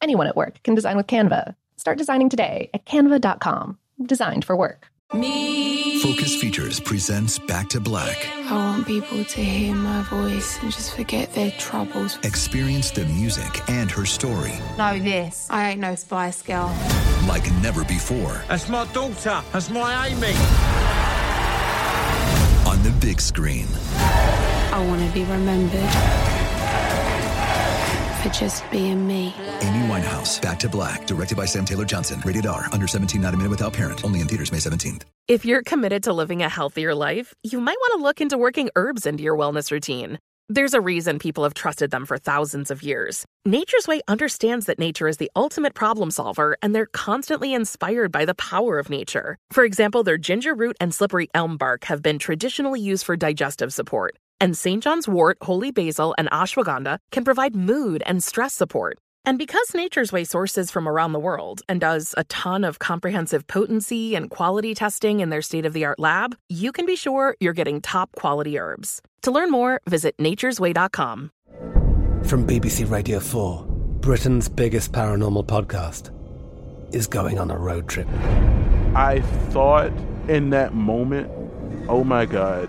Anyone at work can design with Canva. Start designing today at canva.com. Designed for work. Me. Focus Features presents Back to Black. I want people to hear my voice and just forget their troubles. Experience the music and her story. Know this. I ain't no spy Girl. Like never before. That's my daughter. That's my Amy. On the big screen. I want to be remembered for just being me. Amy Winehouse, Back to Black, directed by Sam Taylor Johnson. Rated R, under 17, not a minute without parent. Only in theaters May 17th. If you're committed to living a healthier life, you might want to look into working herbs into your wellness routine. There's a reason people have trusted them for thousands of years. Nature's Way understands that nature is the ultimate problem solver, and they're constantly inspired by the power of nature. For example, their ginger root and slippery elm bark have been traditionally used for digestive support, and St. John's wort, holy basil, and ashwagandha can provide mood and stress support. And because Nature's Way sources from around the world and does a ton of comprehensive potency and quality testing in their state of the art lab, you can be sure you're getting top quality herbs. To learn more, visit nature'sway.com. From BBC Radio 4, Britain's biggest paranormal podcast is going on a road trip. I thought in that moment, oh my God,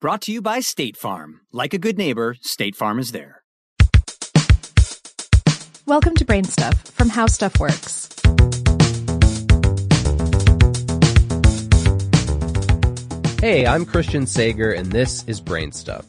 Brought to you by State Farm. Like a good neighbor, State Farm is there. Welcome to Brain Stuff from How Stuff Works. Hey, I'm Christian Sager, and this is Brain Stuff.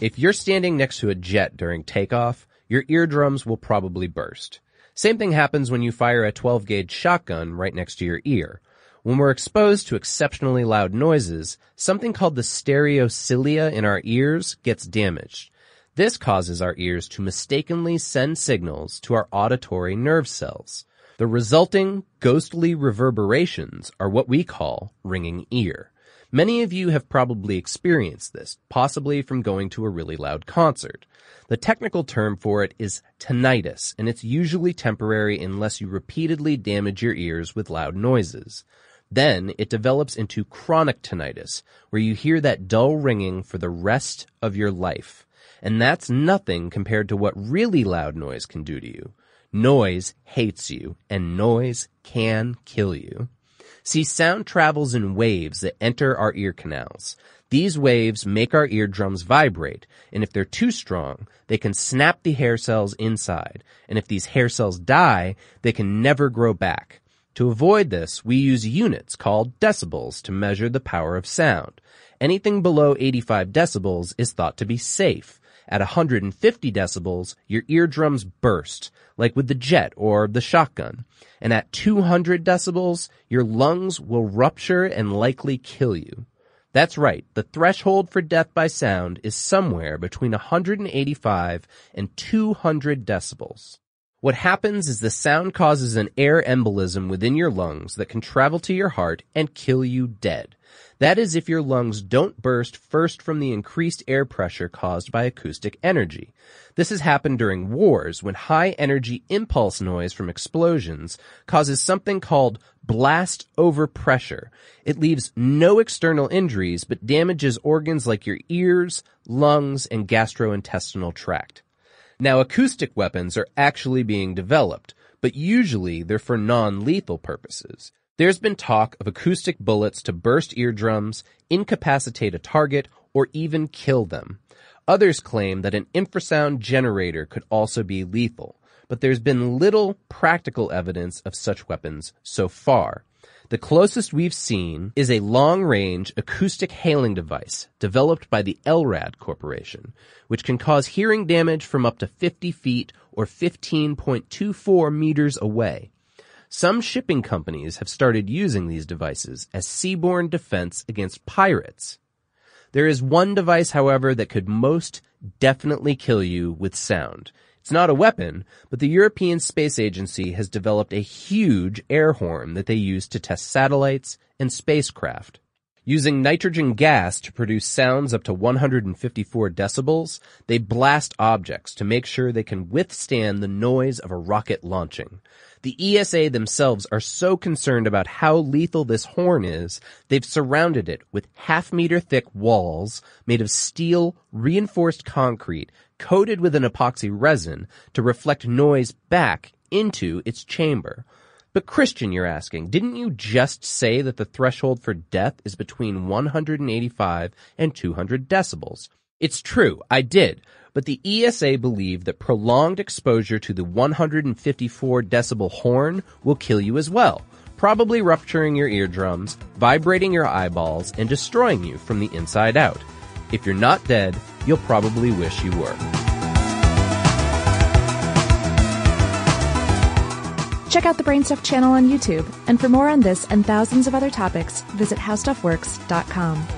If you're standing next to a jet during takeoff, your eardrums will probably burst. Same thing happens when you fire a 12 gauge shotgun right next to your ear. When we're exposed to exceptionally loud noises, something called the stereocilia in our ears gets damaged. This causes our ears to mistakenly send signals to our auditory nerve cells. The resulting ghostly reverberations are what we call ringing ear. Many of you have probably experienced this, possibly from going to a really loud concert. The technical term for it is tinnitus, and it's usually temporary unless you repeatedly damage your ears with loud noises. Then it develops into chronic tinnitus, where you hear that dull ringing for the rest of your life. And that's nothing compared to what really loud noise can do to you. Noise hates you, and noise can kill you. See, sound travels in waves that enter our ear canals. These waves make our eardrums vibrate, and if they're too strong, they can snap the hair cells inside. And if these hair cells die, they can never grow back. To avoid this, we use units called decibels to measure the power of sound. Anything below 85 decibels is thought to be safe. At 150 decibels, your eardrums burst, like with the jet or the shotgun. And at 200 decibels, your lungs will rupture and likely kill you. That's right, the threshold for death by sound is somewhere between 185 and 200 decibels. What happens is the sound causes an air embolism within your lungs that can travel to your heart and kill you dead. That is if your lungs don't burst first from the increased air pressure caused by acoustic energy. This has happened during wars when high energy impulse noise from explosions causes something called blast overpressure. It leaves no external injuries but damages organs like your ears, lungs, and gastrointestinal tract. Now acoustic weapons are actually being developed, but usually they're for non-lethal purposes. There's been talk of acoustic bullets to burst eardrums, incapacitate a target, or even kill them. Others claim that an infrasound generator could also be lethal, but there's been little practical evidence of such weapons so far. The closest we've seen is a long-range acoustic hailing device developed by the LRAD Corporation, which can cause hearing damage from up to 50 feet or 15.24 meters away. Some shipping companies have started using these devices as seaborne defense against pirates. There is one device, however, that could most definitely kill you with sound. It's not a weapon, but the European Space Agency has developed a huge air horn that they use to test satellites and spacecraft. Using nitrogen gas to produce sounds up to 154 decibels, they blast objects to make sure they can withstand the noise of a rocket launching. The ESA themselves are so concerned about how lethal this horn is, they've surrounded it with half meter thick walls made of steel reinforced concrete coated with an epoxy resin to reflect noise back into its chamber. But Christian, you're asking, didn't you just say that the threshold for death is between 185 and 200 decibels? It's true, I did, but the ESA believe that prolonged exposure to the 154 decibel horn will kill you as well, probably rupturing your eardrums, vibrating your eyeballs, and destroying you from the inside out. If you're not dead, you'll probably wish you were. Check out the Brainstuff channel on YouTube, and for more on this and thousands of other topics, visit howstuffworks.com.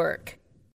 work.